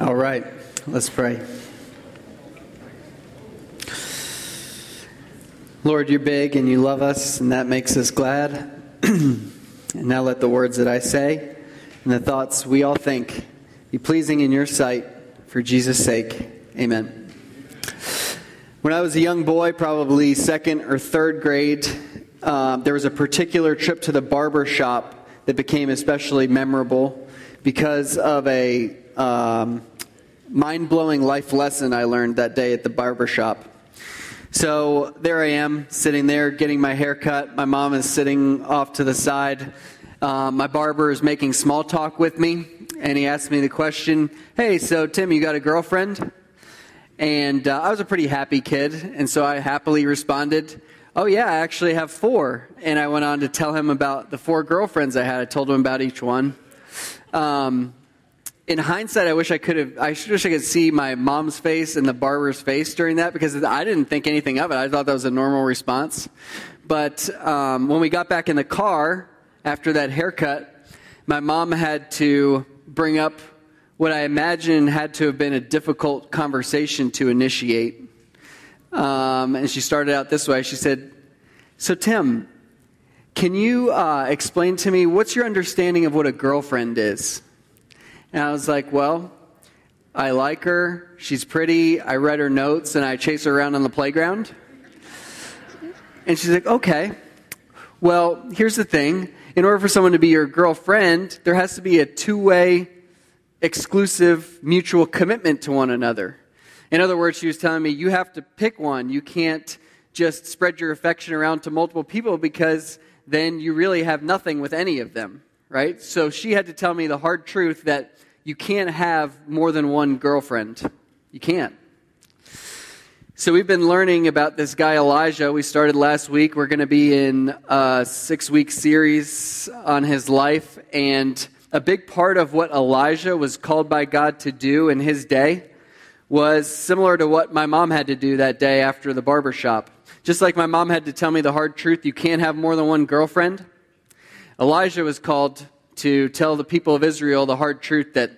All right, let's pray. Lord, you're big and you love us, and that makes us glad. and now let the words that I say and the thoughts we all think be pleasing in your sight for Jesus' sake. Amen. When I was a young boy, probably second or third grade, uh, there was a particular trip to the barber shop that became especially memorable because of a um, mind blowing life lesson I learned that day at the barber shop. So there I am, sitting there getting my hair cut. My mom is sitting off to the side. Uh, my barber is making small talk with me, and he asked me the question Hey, so Tim, you got a girlfriend? And uh, I was a pretty happy kid, and so I happily responded, Oh, yeah, I actually have four. And I went on to tell him about the four girlfriends I had. I told him about each one. Um, in hindsight, I wish I could have. I wish I could see my mom's face and the barber's face during that because I didn't think anything of it. I thought that was a normal response. But um, when we got back in the car after that haircut, my mom had to bring up what I imagine had to have been a difficult conversation to initiate. Um, and she started out this way. She said, "So Tim, can you uh, explain to me what's your understanding of what a girlfriend is? And I was like, Well, I like her. She's pretty. I read her notes and I chase her around on the playground. And she's like, Okay. Well, here's the thing in order for someone to be your girlfriend, there has to be a two way, exclusive, mutual commitment to one another. In other words, she was telling me, You have to pick one. You can't just spread your affection around to multiple people because then you really have nothing with any of them, right? So she had to tell me the hard truth that you can't have more than one girlfriend. You can't. So we've been learning about this guy Elijah. We started last week. We're going to be in a six week series on his life. And a big part of what Elijah was called by God to do in his day was similar to what my mom had to do that day after the barber shop. Just like my mom had to tell me the hard truth you can't have more than one girlfriend, Elijah was called to tell the people of Israel the hard truth that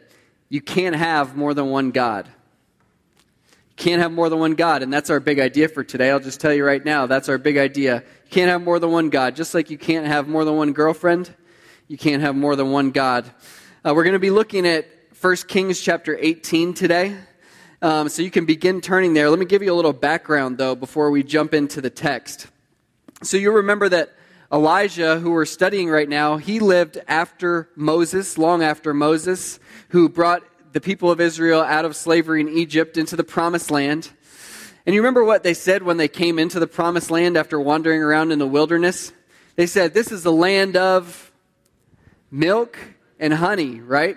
you can't have more than one God. You can't have more than one God, and that's our big idea for today. I'll just tell you right now, that's our big idea. You can't have more than one God. Just like you can't have more than one girlfriend, you can't have more than one God. Uh, we're going to be looking at 1 Kings chapter 18 today. Um, so you can begin turning there. Let me give you a little background, though, before we jump into the text. So you remember that Elijah, who we're studying right now, he lived after Moses, long after Moses, who brought the people of Israel out of slavery in Egypt into the promised land. And you remember what they said when they came into the promised land after wandering around in the wilderness? They said, This is the land of milk and honey, right?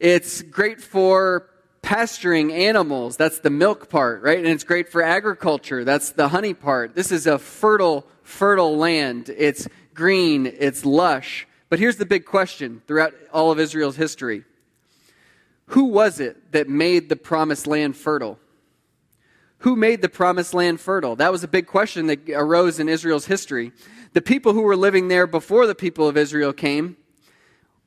It's great for pasturing animals. That's the milk part, right? And it's great for agriculture. That's the honey part. This is a fertile, fertile land. It's green, it's lush. But here's the big question throughout all of Israel's history Who was it that made the promised land fertile? Who made the promised land fertile? That was a big question that arose in Israel's history. The people who were living there before the people of Israel came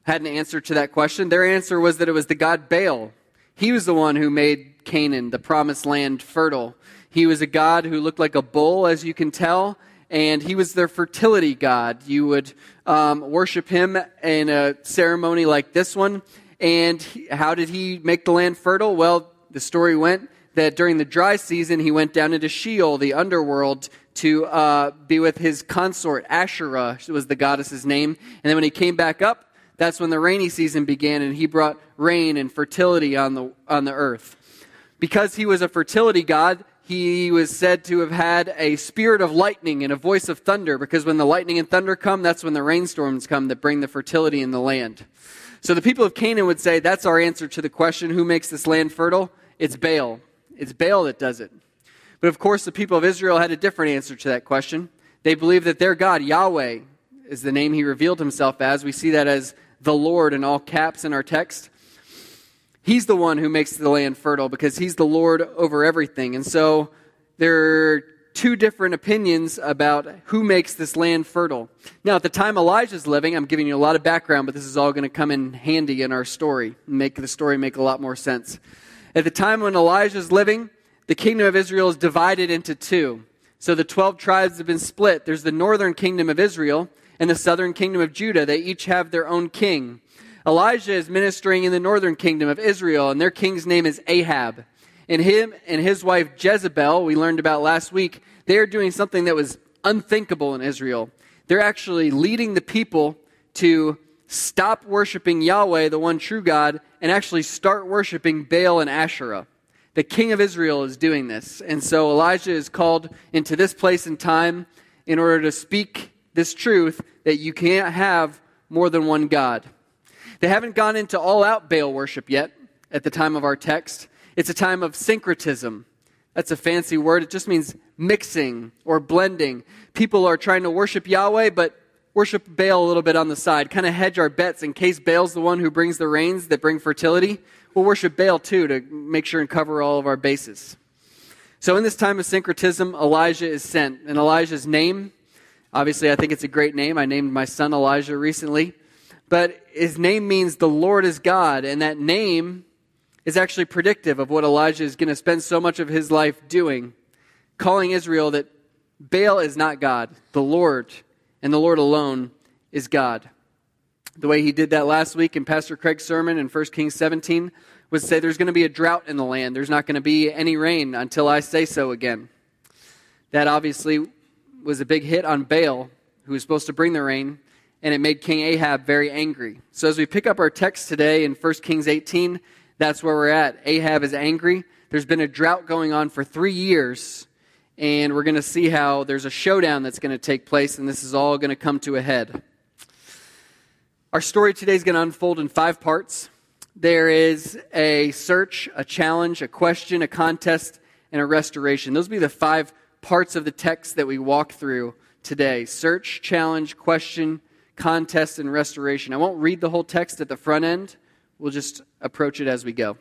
had an answer to that question. Their answer was that it was the god Baal he was the one who made Canaan, the promised land, fertile. He was a god who looked like a bull, as you can tell, and he was their fertility god. You would um, worship him in a ceremony like this one. And how did he make the land fertile? Well, the story went that during the dry season, he went down into Sheol, the underworld, to uh, be with his consort, Asherah was the goddess's name. And then when he came back up, that's when the rainy season began and he brought rain and fertility on the, on the earth. Because he was a fertility god, he was said to have had a spirit of lightning and a voice of thunder because when the lightning and thunder come, that's when the rainstorms come that bring the fertility in the land. So the people of Canaan would say that's our answer to the question who makes this land fertile? It's Baal. It's Baal that does it. But of course, the people of Israel had a different answer to that question. They believed that their God, Yahweh, is the name he revealed himself as. We see that as the Lord in all caps in our text. He's the one who makes the land fertile because he's the Lord over everything. And so there two different opinions about who makes this land fertile. Now, at the time Elijah's living, I'm giving you a lot of background, but this is all going to come in handy in our story, make the story make a lot more sense. At the time when Elijah's living, the kingdom of Israel is divided into two. So the 12 tribes have been split. There's the northern kingdom of Israel and the southern kingdom of Judah. They each have their own king. Elijah is ministering in the northern kingdom of Israel, and their king's name is Ahab. And him and his wife Jezebel, we learned about last week, they are doing something that was unthinkable in Israel. They're actually leading the people to stop worshiping Yahweh, the one true God, and actually start worshiping Baal and Asherah. The king of Israel is doing this. And so Elijah is called into this place and time in order to speak this truth that you can't have more than one God. They haven't gone into all out Baal worship yet at the time of our text. It's a time of syncretism. That's a fancy word. It just means mixing or blending. People are trying to worship Yahweh, but worship Baal a little bit on the side, kind of hedge our bets in case Baal's the one who brings the rains that bring fertility. We'll worship Baal too to make sure and cover all of our bases. So, in this time of syncretism, Elijah is sent. And Elijah's name, obviously, I think it's a great name. I named my son Elijah recently but his name means the Lord is God, and that name is actually predictive of what Elijah is going to spend so much of his life doing, calling Israel that Baal is not God, the Lord, and the Lord alone is God. The way he did that last week in Pastor Craig's sermon in 1 Kings 17 was say there's going to be a drought in the land. There's not going to be any rain until I say so again. That obviously was a big hit on Baal, who was supposed to bring the rain, and it made King Ahab very angry. So as we pick up our text today in 1 Kings 18, that's where we're at. Ahab is angry. There's been a drought going on for three years, and we're going to see how there's a showdown that's going to take place, and this is all going to come to a head. Our story today is going to unfold in five parts. There is a search, a challenge, a question, a contest, and a restoration. Those will be the five parts of the text that we walk through today search, challenge, question, contest and restoration. I won't read the whole text at the front end, we'll just approach it as we go.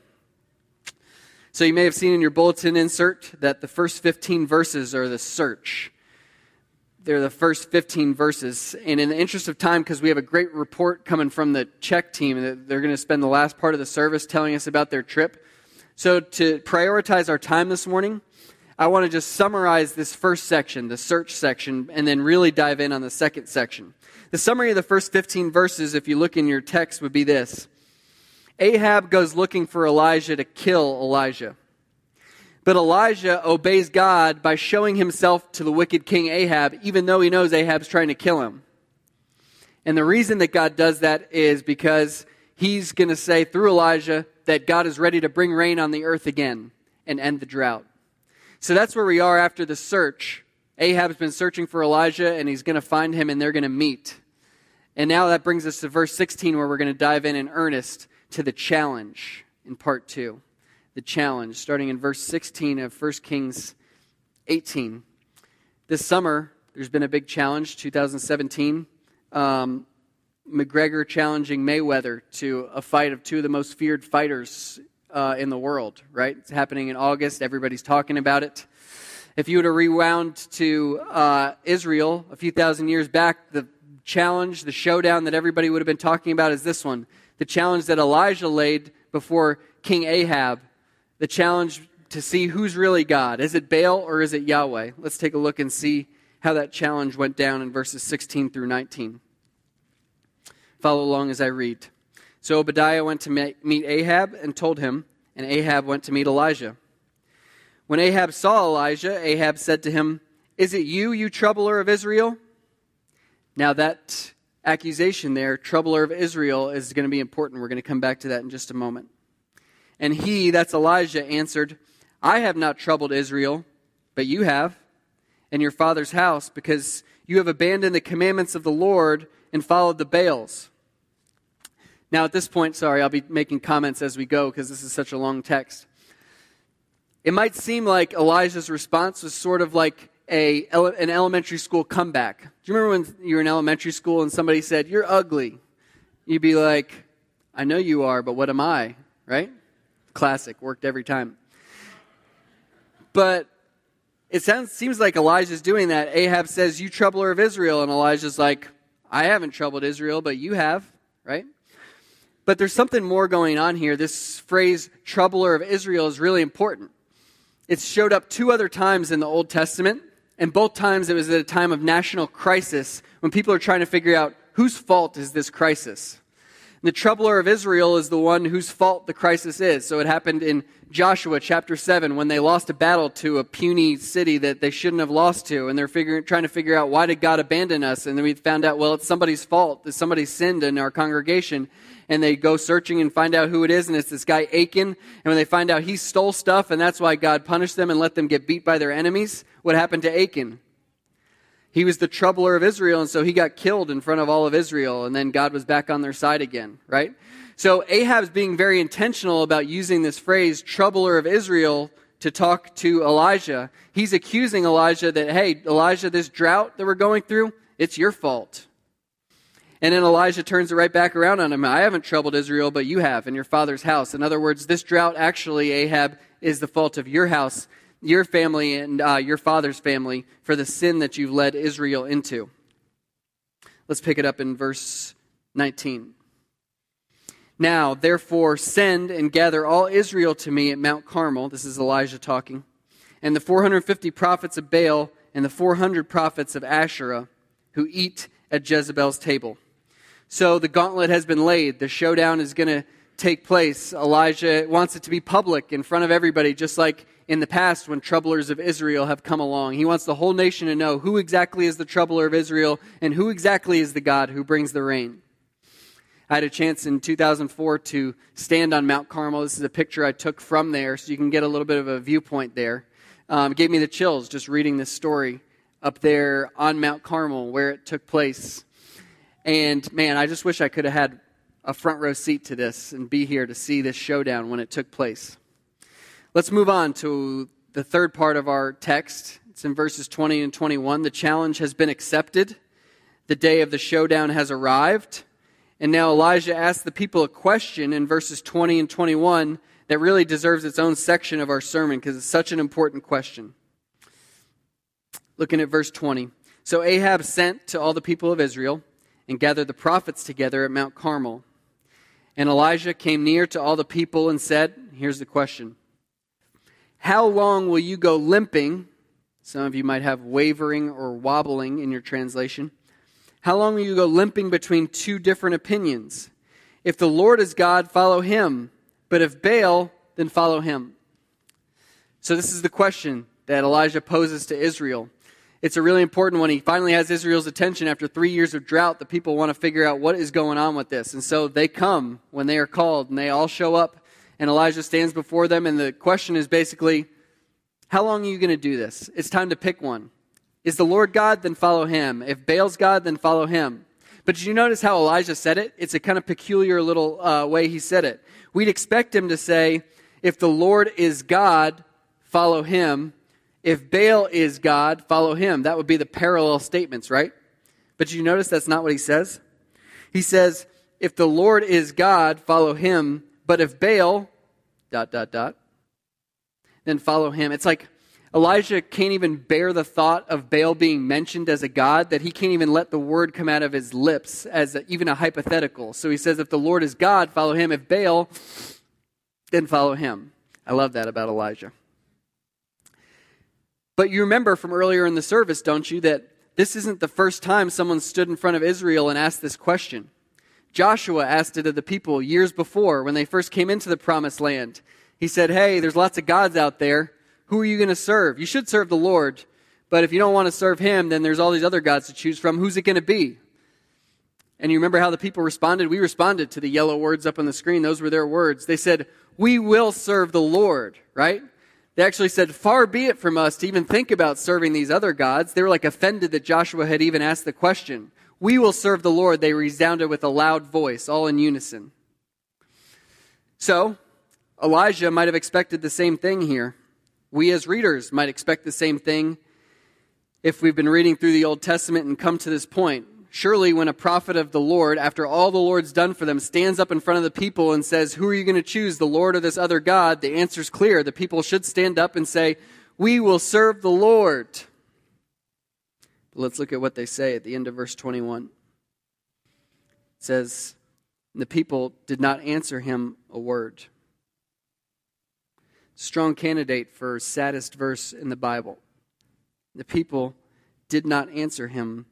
So, you may have seen in your bulletin insert that the first 15 verses are the search. They're the first 15 verses. And in the interest of time, because we have a great report coming from the Czech team, they're going to spend the last part of the service telling us about their trip. So, to prioritize our time this morning, I want to just summarize this first section, the search section, and then really dive in on the second section. The summary of the first 15 verses, if you look in your text, would be this Ahab goes looking for Elijah to kill Elijah. But Elijah obeys God by showing himself to the wicked king Ahab, even though he knows Ahab's trying to kill him. And the reason that God does that is because he's going to say through Elijah that God is ready to bring rain on the earth again and end the drought. So that's where we are after the search. Ahab's been searching for Elijah, and he's going to find him, and they're going to meet. And now that brings us to verse 16, where we're going to dive in in earnest to the challenge in part two. The challenge, starting in verse 16 of 1 Kings 18. This summer, there's been a big challenge, 2017. Um, McGregor challenging Mayweather to a fight of two of the most feared fighters uh, in the world, right? It's happening in August. Everybody's talking about it. If you were to rewound to uh, Israel a few thousand years back, the challenge, the showdown that everybody would have been talking about is this one the challenge that Elijah laid before King Ahab, the challenge to see who's really God. Is it Baal or is it Yahweh? Let's take a look and see how that challenge went down in verses 16 through 19. Follow along as I read. So Obadiah went to meet Ahab and told him, and Ahab went to meet Elijah. When Ahab saw Elijah, Ahab said to him, Is it you, you troubler of Israel? Now, that accusation there, troubler of Israel, is going to be important. We're going to come back to that in just a moment. And he, that's Elijah, answered, I have not troubled Israel, but you have, and your father's house, because you have abandoned the commandments of the Lord and followed the Baals. Now, at this point, sorry, I'll be making comments as we go because this is such a long text. It might seem like Elijah's response was sort of like a, an elementary school comeback. Do you remember when you were in elementary school and somebody said, You're ugly? You'd be like, I know you are, but what am I? Right? Classic, worked every time. But it sounds, seems like Elijah's doing that. Ahab says, You troubler of Israel. And Elijah's like, I haven't troubled Israel, but you have, right? But there's something more going on here. This phrase, troubler of Israel, is really important. It's showed up two other times in the Old Testament, and both times it was at a time of national crisis when people are trying to figure out whose fault is this crisis. And The troubler of Israel is the one whose fault the crisis is. So it happened in Joshua chapter 7 when they lost a battle to a puny city that they shouldn't have lost to. And they're figuring, trying to figure out why did God abandon us? And then we found out, well, it's somebody's fault. Somebody sinned in our congregation. And they go searching and find out who it is. And it's this guy Achan. And when they find out he stole stuff and that's why God punished them and let them get beat by their enemies, what happened to Achan? He was the troubler of Israel, and so he got killed in front of all of Israel, and then God was back on their side again, right? So Ahab's being very intentional about using this phrase, troubler of Israel, to talk to Elijah. He's accusing Elijah that, hey, Elijah, this drought that we're going through, it's your fault. And then Elijah turns it right back around on him. I haven't troubled Israel, but you have in your father's house. In other words, this drought actually, Ahab, is the fault of your house your family and uh, your father's family for the sin that you've led Israel into. Let's pick it up in verse 19. Now, therefore, send and gather all Israel to me at Mount Carmel. This is Elijah talking. And the 450 prophets of Baal and the 400 prophets of Asherah who eat at Jezebel's table. So the gauntlet has been laid. The showdown is going to take place. Elijah wants it to be public in front of everybody, just like in the past when troublers of Israel have come along. He wants the whole nation to know who exactly is the troubler of Israel and who exactly is the God who brings the rain. I had a chance in 2004 to stand on Mount Carmel. This is a picture I took from there, so you can get a little bit of a viewpoint there. Um, gave me the chills just reading this story up there on Mount Carmel where it took place. And man, I just wish I could have had a front row seat to this and be here to see this showdown when it took place. Let's move on to the third part of our text. It's in verses 20 and 21. The challenge has been accepted. The day of the showdown has arrived. And now Elijah asks the people a question in verses 20 and 21 that really deserves its own section of our sermon because it's such an important question. Looking at verse 20. So Ahab sent to all the people of Israel and gathered the prophets together at Mount Carmel. And Elijah came near to all the people and said, Here's the question how long will you go limping? Some of you might have wavering or wobbling in your translation. How long will you go limping between two different opinions? If the Lord is God, follow him. But if Baal, then follow him. So, this is the question that Elijah poses to Israel. It's a really important one. He finally has Israel's attention after three years of drought. The people want to figure out what is going on with this. And so they come when they are called, and they all show up and Elijah stands before them, and the question is basically, How long are you going to do this? It's time to pick one. Is the Lord God? Then follow him. If Baal's God, then follow him. But did you notice how Elijah said it? It's a kind of peculiar little uh, way he said it. We'd expect him to say, If the Lord is God, follow him. If Baal is God, follow him. That would be the parallel statements, right? But you notice that's not what he says? He says, If the Lord is God, follow him. But if Baal, dot, dot, dot, then follow him. It's like Elijah can't even bear the thought of Baal being mentioned as a god, that he can't even let the word come out of his lips as a, even a hypothetical. So he says, if the Lord is God, follow him. If Baal, then follow him. I love that about Elijah. But you remember from earlier in the service, don't you, that this isn't the first time someone stood in front of Israel and asked this question. Joshua asked it of the people years before when they first came into the promised land. He said, Hey, there's lots of gods out there. Who are you going to serve? You should serve the Lord. But if you don't want to serve him, then there's all these other gods to choose from. Who's it going to be? And you remember how the people responded? We responded to the yellow words up on the screen. Those were their words. They said, We will serve the Lord, right? They actually said, Far be it from us to even think about serving these other gods. They were like offended that Joshua had even asked the question. We will serve the Lord, they resounded with a loud voice, all in unison. So, Elijah might have expected the same thing here. We as readers might expect the same thing if we've been reading through the Old Testament and come to this point. Surely, when a prophet of the Lord, after all the Lord's done for them, stands up in front of the people and says, Who are you going to choose, the Lord or this other God? The answer's clear. The people should stand up and say, We will serve the Lord. Let's look at what they say at the end of verse 21. It says, The people did not answer him a word. Strong candidate for saddest verse in the Bible. The people did not answer him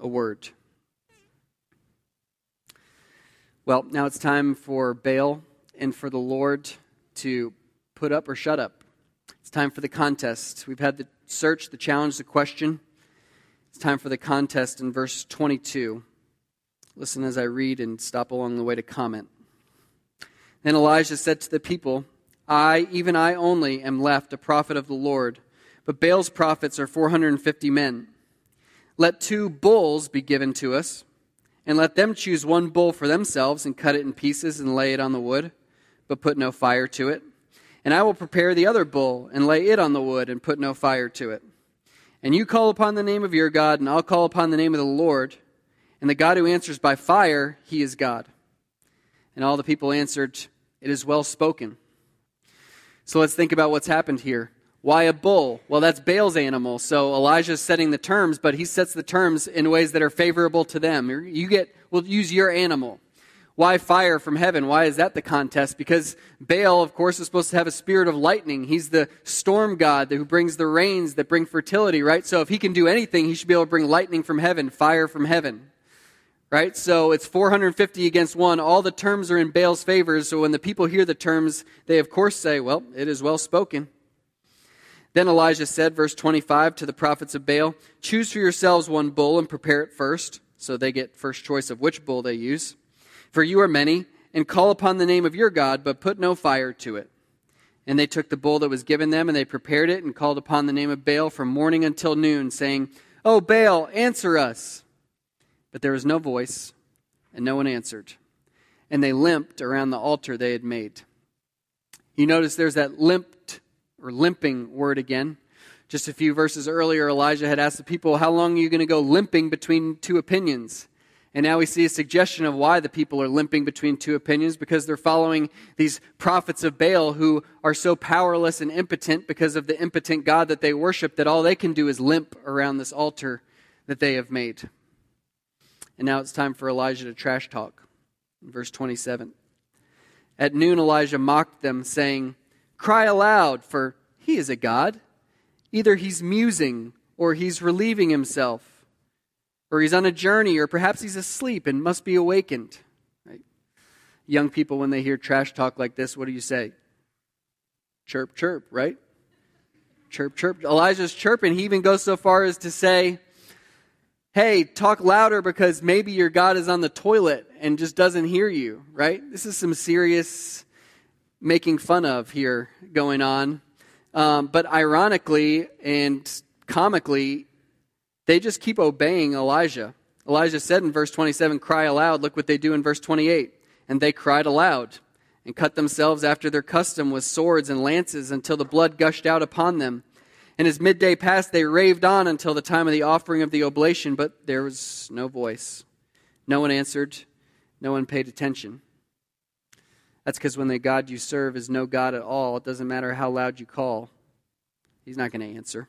a word. Well, now it's time for Baal and for the Lord to put up or shut up. It's time for the contest. We've had the search, the challenge, the question. It's time for the contest in verse 22. Listen as I read and stop along the way to comment. Then Elijah said to the people, I, even I only, am left a prophet of the Lord, but Baal's prophets are 450 men. Let two bulls be given to us, and let them choose one bull for themselves and cut it in pieces and lay it on the wood, but put no fire to it. And I will prepare the other bull and lay it on the wood and put no fire to it. And you call upon the name of your God, and I'll call upon the name of the Lord. And the God who answers by fire, he is God. And all the people answered, It is well spoken. So let's think about what's happened here. Why a bull? Well, that's Baal's animal. So Elijah's setting the terms, but he sets the terms in ways that are favorable to them. You get, we'll use your animal. Why fire from heaven? Why is that the contest? Because Baal, of course, is supposed to have a spirit of lightning. He's the storm god who brings the rains that bring fertility, right? So if he can do anything, he should be able to bring lightning from heaven, fire from heaven. Right? So it's 450 against one. All the terms are in Baal's favor. So when the people hear the terms, they of course say, well, it is well spoken. Then Elijah said, verse 25, to the prophets of Baal, Choose for yourselves one bull and prepare it first. So they get first choice of which bull they use. For you are many, and call upon the name of your God, but put no fire to it. And they took the bull that was given them, and they prepared it, and called upon the name of Baal from morning until noon, saying, O Baal, answer us. But there was no voice, and no one answered. And they limped around the altar they had made. You notice there's that limped or limping word again. Just a few verses earlier, Elijah had asked the people, How long are you going to go limping between two opinions? And now we see a suggestion of why the people are limping between two opinions because they're following these prophets of Baal who are so powerless and impotent because of the impotent God that they worship that all they can do is limp around this altar that they have made. And now it's time for Elijah to trash talk. Verse 27. At noon, Elijah mocked them, saying, Cry aloud, for he is a God. Either he's musing or he's relieving himself or he's on a journey, or perhaps he's asleep and must be awakened. Right? Young people, when they hear trash talk like this, what do you say? Chirp, chirp, right? Chirp, chirp. Elijah's chirping. He even goes so far as to say, Hey, talk louder because maybe your God is on the toilet and just doesn't hear you, right? This is some serious making fun of here going on. Um, but ironically and comically, they just keep obeying Elijah. Elijah said in verse 27, Cry aloud. Look what they do in verse 28. And they cried aloud and cut themselves after their custom with swords and lances until the blood gushed out upon them. And as midday passed, they raved on until the time of the offering of the oblation, but there was no voice. No one answered. No one paid attention. That's because when the God you serve is no God at all, it doesn't matter how loud you call, He's not going to answer.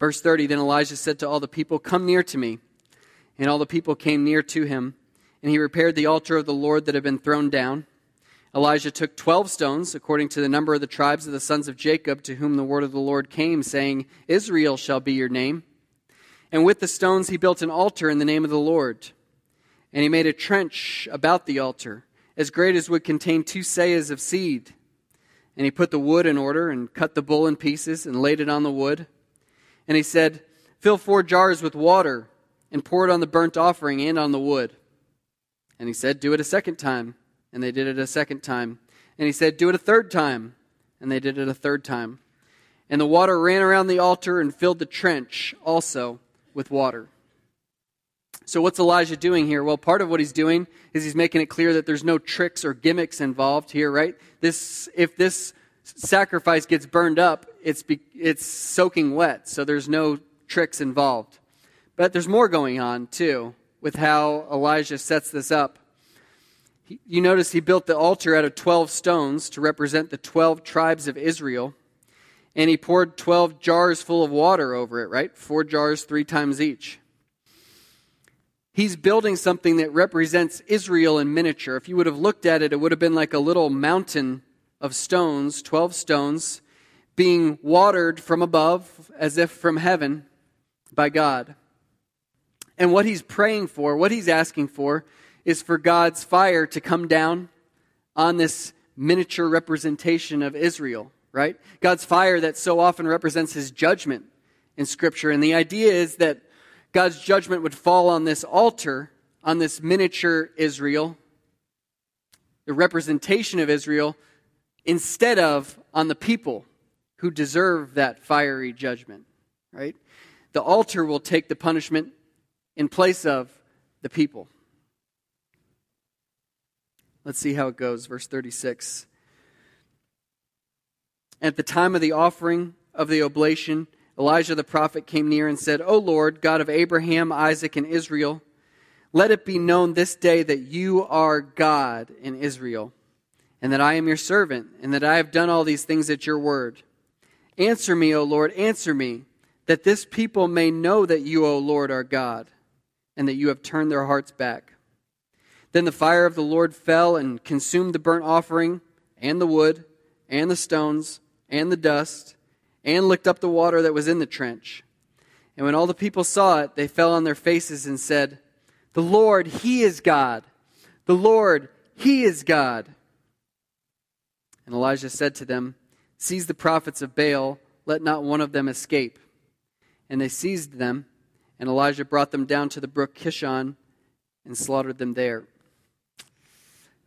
Verse 30 Then Elijah said to all the people, Come near to me. And all the people came near to him. And he repaired the altar of the Lord that had been thrown down. Elijah took twelve stones, according to the number of the tribes of the sons of Jacob, to whom the word of the Lord came, saying, Israel shall be your name. And with the stones he built an altar in the name of the Lord. And he made a trench about the altar, as great as would contain two seahs of seed. And he put the wood in order, and cut the bull in pieces, and laid it on the wood. And he said, Fill four jars with water and pour it on the burnt offering and on the wood. And he said, Do it a second time. And they did it a second time. And he said, Do it a third time. And they did it a third time. And the water ran around the altar and filled the trench also with water. So, what's Elijah doing here? Well, part of what he's doing is he's making it clear that there's no tricks or gimmicks involved here, right? This, if this sacrifice gets burned up, it's, be, it's soaking wet, so there's no tricks involved. But there's more going on, too, with how Elijah sets this up. He, you notice he built the altar out of 12 stones to represent the 12 tribes of Israel. and he poured 12 jars full of water over it, right? Four jars, three times each. He's building something that represents Israel in miniature. If you would have looked at it, it would have been like a little mountain of stones, 12 stones, being watered from above as if from heaven by God. And what he's praying for, what he's asking for, is for God's fire to come down on this miniature representation of Israel, right? God's fire that so often represents his judgment in Scripture. And the idea is that God's judgment would fall on this altar, on this miniature Israel, the representation of Israel, instead of on the people who deserve that fiery judgment, right? The altar will take the punishment in place of the people. Let's see how it goes. Verse 36. At the time of the offering of the oblation, Elijah the prophet came near and said, O Lord, God of Abraham, Isaac, and Israel, let it be known this day that you are God in Israel, and that I am your servant, and that I have done all these things at your word. Answer me, O Lord, answer me, that this people may know that you, O Lord, are God, and that you have turned their hearts back. Then the fire of the Lord fell and consumed the burnt offering, and the wood, and the stones, and the dust, and licked up the water that was in the trench. And when all the people saw it, they fell on their faces and said, The Lord, He is God. The Lord, He is God. And Elijah said to them, Seize the prophets of Baal, let not one of them escape. And they seized them, and Elijah brought them down to the brook Kishon and slaughtered them there.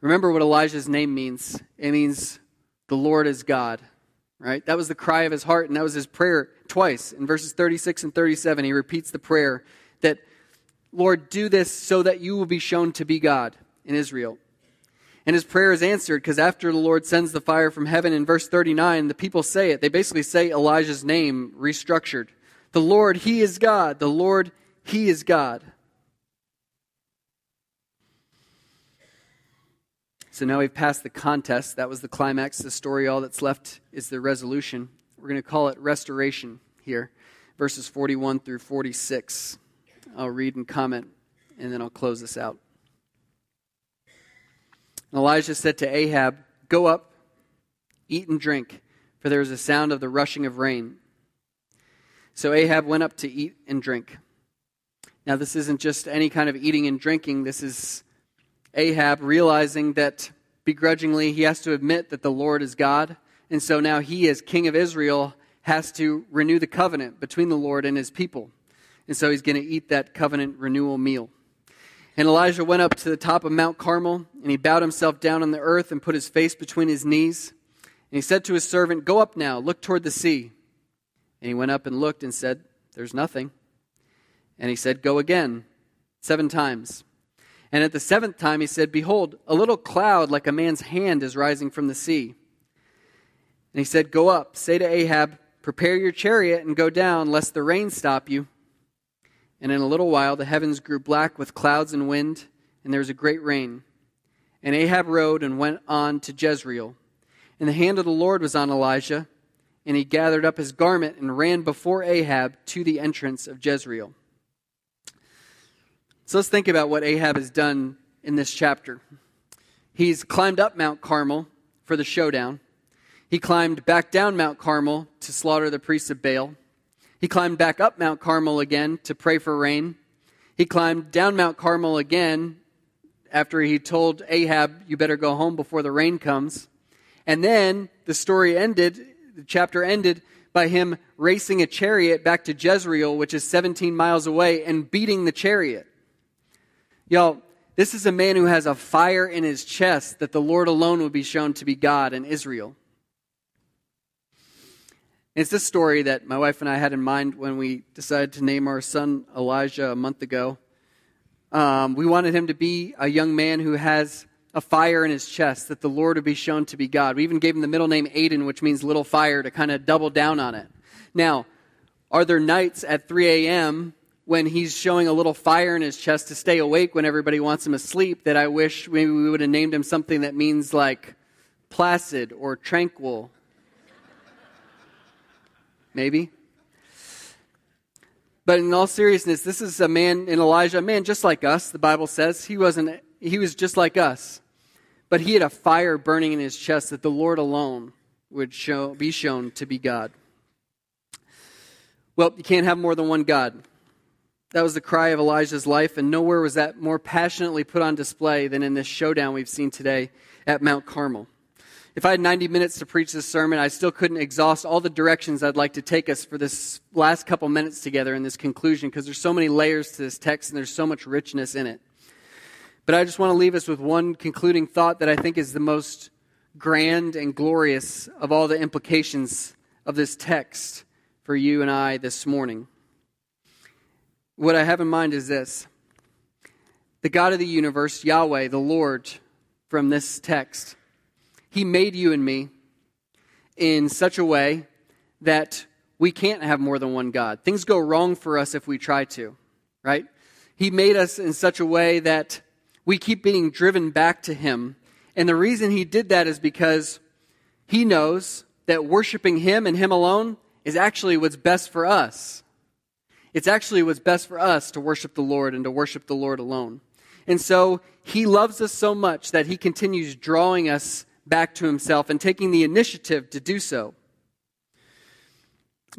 Remember what Elijah's name means. It means the Lord is God, right? That was the cry of his heart, and that was his prayer twice. In verses 36 and 37, he repeats the prayer that, Lord, do this so that you will be shown to be God in Israel. And his prayer is answered because after the Lord sends the fire from heaven in verse 39, the people say it. They basically say Elijah's name restructured. The Lord, He is God. The Lord, He is God. So now we've passed the contest. That was the climax. The story, all that's left is the resolution. We're going to call it restoration here, verses 41 through 46. I'll read and comment, and then I'll close this out. And Elijah said to Ahab, Go up, eat and drink, for there is a sound of the rushing of rain. So Ahab went up to eat and drink. Now, this isn't just any kind of eating and drinking, this is Ahab realizing that begrudgingly he has to admit that the Lord is God. And so now he, as king of Israel, has to renew the covenant between the Lord and his people. And so he's going to eat that covenant renewal meal. And Elijah went up to the top of Mount Carmel, and he bowed himself down on the earth and put his face between his knees. And he said to his servant, Go up now, look toward the sea. And he went up and looked and said, There's nothing. And he said, Go again, seven times. And at the seventh time he said, Behold, a little cloud like a man's hand is rising from the sea. And he said, Go up, say to Ahab, Prepare your chariot and go down, lest the rain stop you. And in a little while the heavens grew black with clouds and wind, and there was a great rain. And Ahab rode and went on to Jezreel. And the hand of the Lord was on Elijah, and he gathered up his garment and ran before Ahab to the entrance of Jezreel. So let's think about what Ahab has done in this chapter. He's climbed up Mount Carmel for the showdown. He climbed back down Mount Carmel to slaughter the priests of Baal. He climbed back up Mount Carmel again to pray for rain. He climbed down Mount Carmel again after he told Ahab, You better go home before the rain comes. And then the story ended, the chapter ended by him racing a chariot back to Jezreel, which is 17 miles away, and beating the chariot. Y'all, this is a man who has a fire in his chest that the Lord alone will be shown to be God in Israel. It's this story that my wife and I had in mind when we decided to name our son Elijah a month ago. Um, we wanted him to be a young man who has a fire in his chest that the Lord would be shown to be God. We even gave him the middle name Aiden, which means little fire, to kind of double down on it. Now, are there nights at 3 a.m when he's showing a little fire in his chest to stay awake when everybody wants him asleep that I wish maybe we would have named him something that means like placid or tranquil. maybe. But in all seriousness, this is a man in Elijah, a man just like us, the Bible says. He wasn't he was just like us. But he had a fire burning in his chest that the Lord alone would show, be shown to be God. Well, you can't have more than one God. That was the cry of Elijah's life, and nowhere was that more passionately put on display than in this showdown we've seen today at Mount Carmel. If I had 90 minutes to preach this sermon, I still couldn't exhaust all the directions I'd like to take us for this last couple minutes together in this conclusion because there's so many layers to this text and there's so much richness in it. But I just want to leave us with one concluding thought that I think is the most grand and glorious of all the implications of this text for you and I this morning. What I have in mind is this the God of the universe, Yahweh, the Lord, from this text, He made you and me in such a way that we can't have more than one God. Things go wrong for us if we try to, right? He made us in such a way that we keep being driven back to Him. And the reason He did that is because He knows that worshiping Him and Him alone is actually what's best for us. It's actually what's best for us to worship the Lord and to worship the Lord alone. And so He loves us so much that He continues drawing us back to Himself and taking the initiative to do so.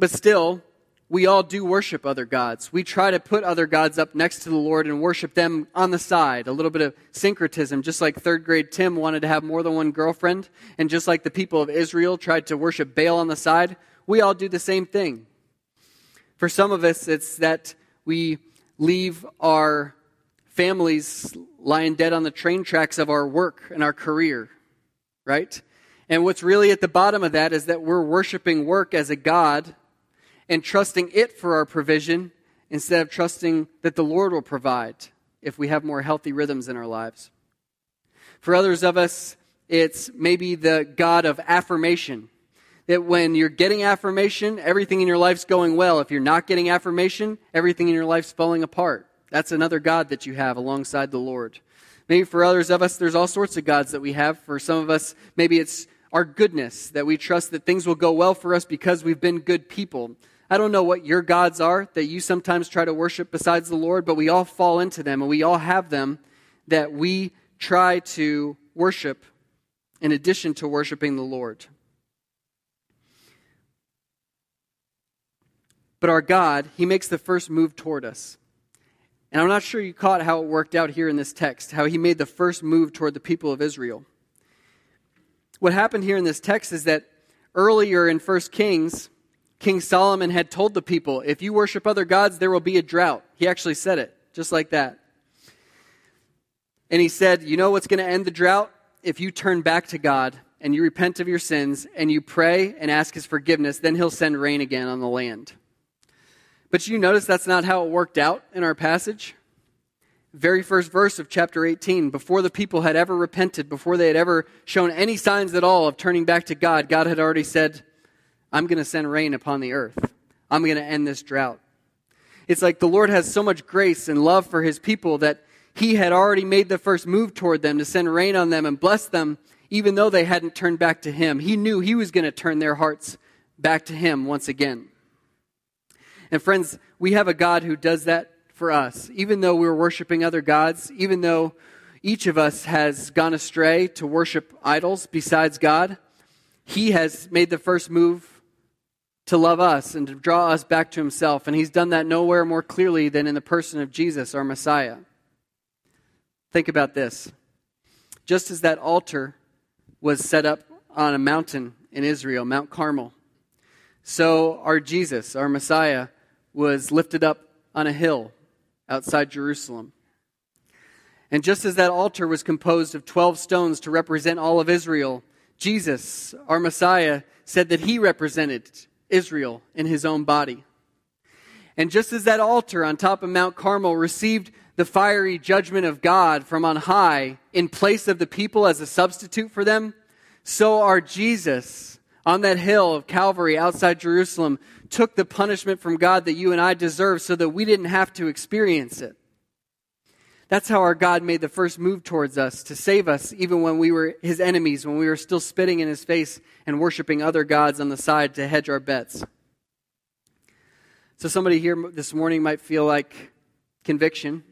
But still, we all do worship other gods. We try to put other gods up next to the Lord and worship them on the side. A little bit of syncretism, just like third grade Tim wanted to have more than one girlfriend, and just like the people of Israel tried to worship Baal on the side, we all do the same thing. For some of us, it's that we leave our families lying dead on the train tracks of our work and our career, right? And what's really at the bottom of that is that we're worshiping work as a God and trusting it for our provision instead of trusting that the Lord will provide if we have more healthy rhythms in our lives. For others of us, it's maybe the God of affirmation. That when you're getting affirmation, everything in your life's going well. If you're not getting affirmation, everything in your life's falling apart. That's another God that you have alongside the Lord. Maybe for others of us, there's all sorts of gods that we have. For some of us, maybe it's our goodness, that we trust that things will go well for us because we've been good people. I don't know what your gods are that you sometimes try to worship besides the Lord, but we all fall into them and we all have them that we try to worship in addition to worshiping the Lord. But our God, He makes the first move toward us. And I'm not sure you caught how it worked out here in this text, how He made the first move toward the people of Israel. What happened here in this text is that earlier in 1 Kings, King Solomon had told the people, if you worship other gods, there will be a drought. He actually said it, just like that. And he said, You know what's going to end the drought? If you turn back to God and you repent of your sins and you pray and ask his forgiveness, then he'll send rain again on the land. But you notice that's not how it worked out in our passage? Very first verse of chapter 18, before the people had ever repented, before they had ever shown any signs at all of turning back to God, God had already said, I'm going to send rain upon the earth. I'm going to end this drought. It's like the Lord has so much grace and love for his people that he had already made the first move toward them to send rain on them and bless them, even though they hadn't turned back to him. He knew he was going to turn their hearts back to him once again. And friends, we have a God who does that for us. Even though we're worshiping other gods, even though each of us has gone astray to worship idols besides God, he has made the first move to love us and to draw us back to himself. And he's done that nowhere more clearly than in the person of Jesus, our Messiah. Think about this. Just as that altar was set up on a mountain in Israel, Mount Carmel, so our Jesus, our Messiah, was lifted up on a hill outside Jerusalem. And just as that altar was composed of 12 stones to represent all of Israel, Jesus, our Messiah, said that he represented Israel in his own body. And just as that altar on top of Mount Carmel received the fiery judgment of God from on high in place of the people as a substitute for them, so our Jesus on that hill of Calvary outside Jerusalem took the punishment from God that you and I deserve so that we didn't have to experience it. That's how our God made the first move towards us to save us, even when we were his enemies, when we were still spitting in his face and worshiping other gods on the side to hedge our bets. So, somebody here this morning might feel like conviction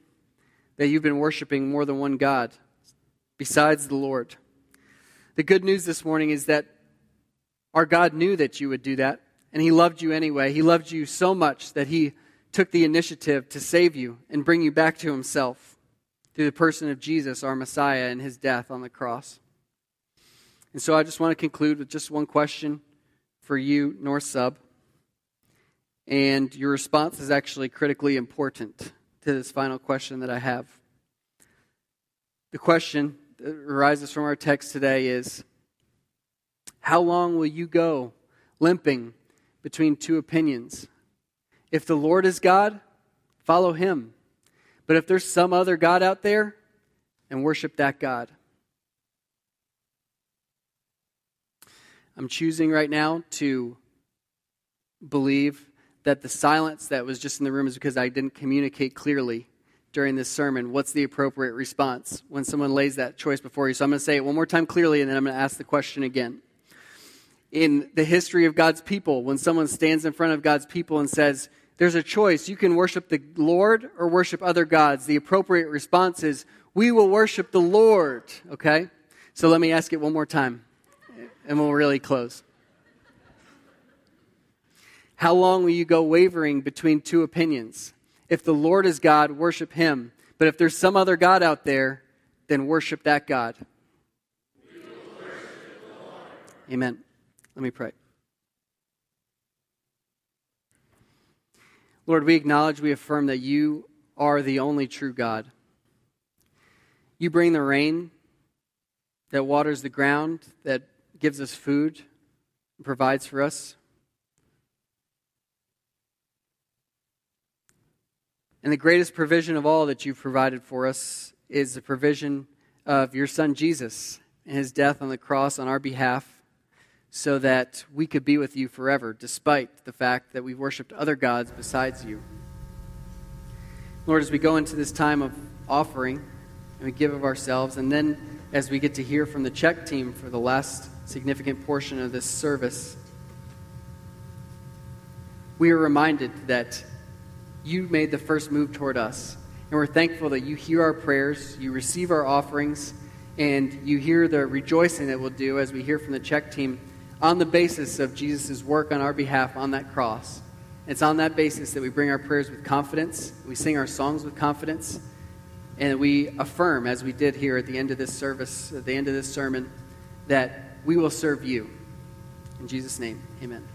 that you've been worshiping more than one God besides the Lord. The good news this morning is that our God knew that you would do that, and He loved you anyway. He loved you so much that He took the initiative to save you and bring you back to Himself through the person of Jesus, our Messiah, and His death on the cross. And so I just want to conclude with just one question for you, North Sub. And your response is actually critically important to this final question that I have. The question that arises from our text today is How long will you go limping between two opinions? If the Lord is God, follow him. But if there's some other God out there, and worship that God. I'm choosing right now to believe that the silence that was just in the room is because I didn't communicate clearly during this sermon what's the appropriate response when someone lays that choice before you. So I'm going to say it one more time clearly, and then I'm going to ask the question again. In the history of God's people, when someone stands in front of God's people and says, There's a choice, you can worship the Lord or worship other gods, the appropriate response is, We will worship the Lord. Okay? So let me ask it one more time, and we'll really close. How long will you go wavering between two opinions? If the Lord is God, worship him. But if there's some other God out there, then worship that God. Amen. Let me pray. Lord, we acknowledge, we affirm that you are the only true God. You bring the rain that waters the ground, that gives us food, and provides for us. And the greatest provision of all that you've provided for us is the provision of your son Jesus and his death on the cross on our behalf so that we could be with you forever, despite the fact that we've worshiped other gods besides you. Lord, as we go into this time of offering and we give of ourselves, and then as we get to hear from the Czech team for the last significant portion of this service, we are reminded that you made the first move toward us. And we're thankful that you hear our prayers, you receive our offerings, and you hear the rejoicing that we'll do as we hear from the Czech team on the basis of Jesus' work on our behalf on that cross. It's on that basis that we bring our prayers with confidence, we sing our songs with confidence, and we affirm, as we did here at the end of this service, at the end of this sermon, that we will serve you. In Jesus' name, amen.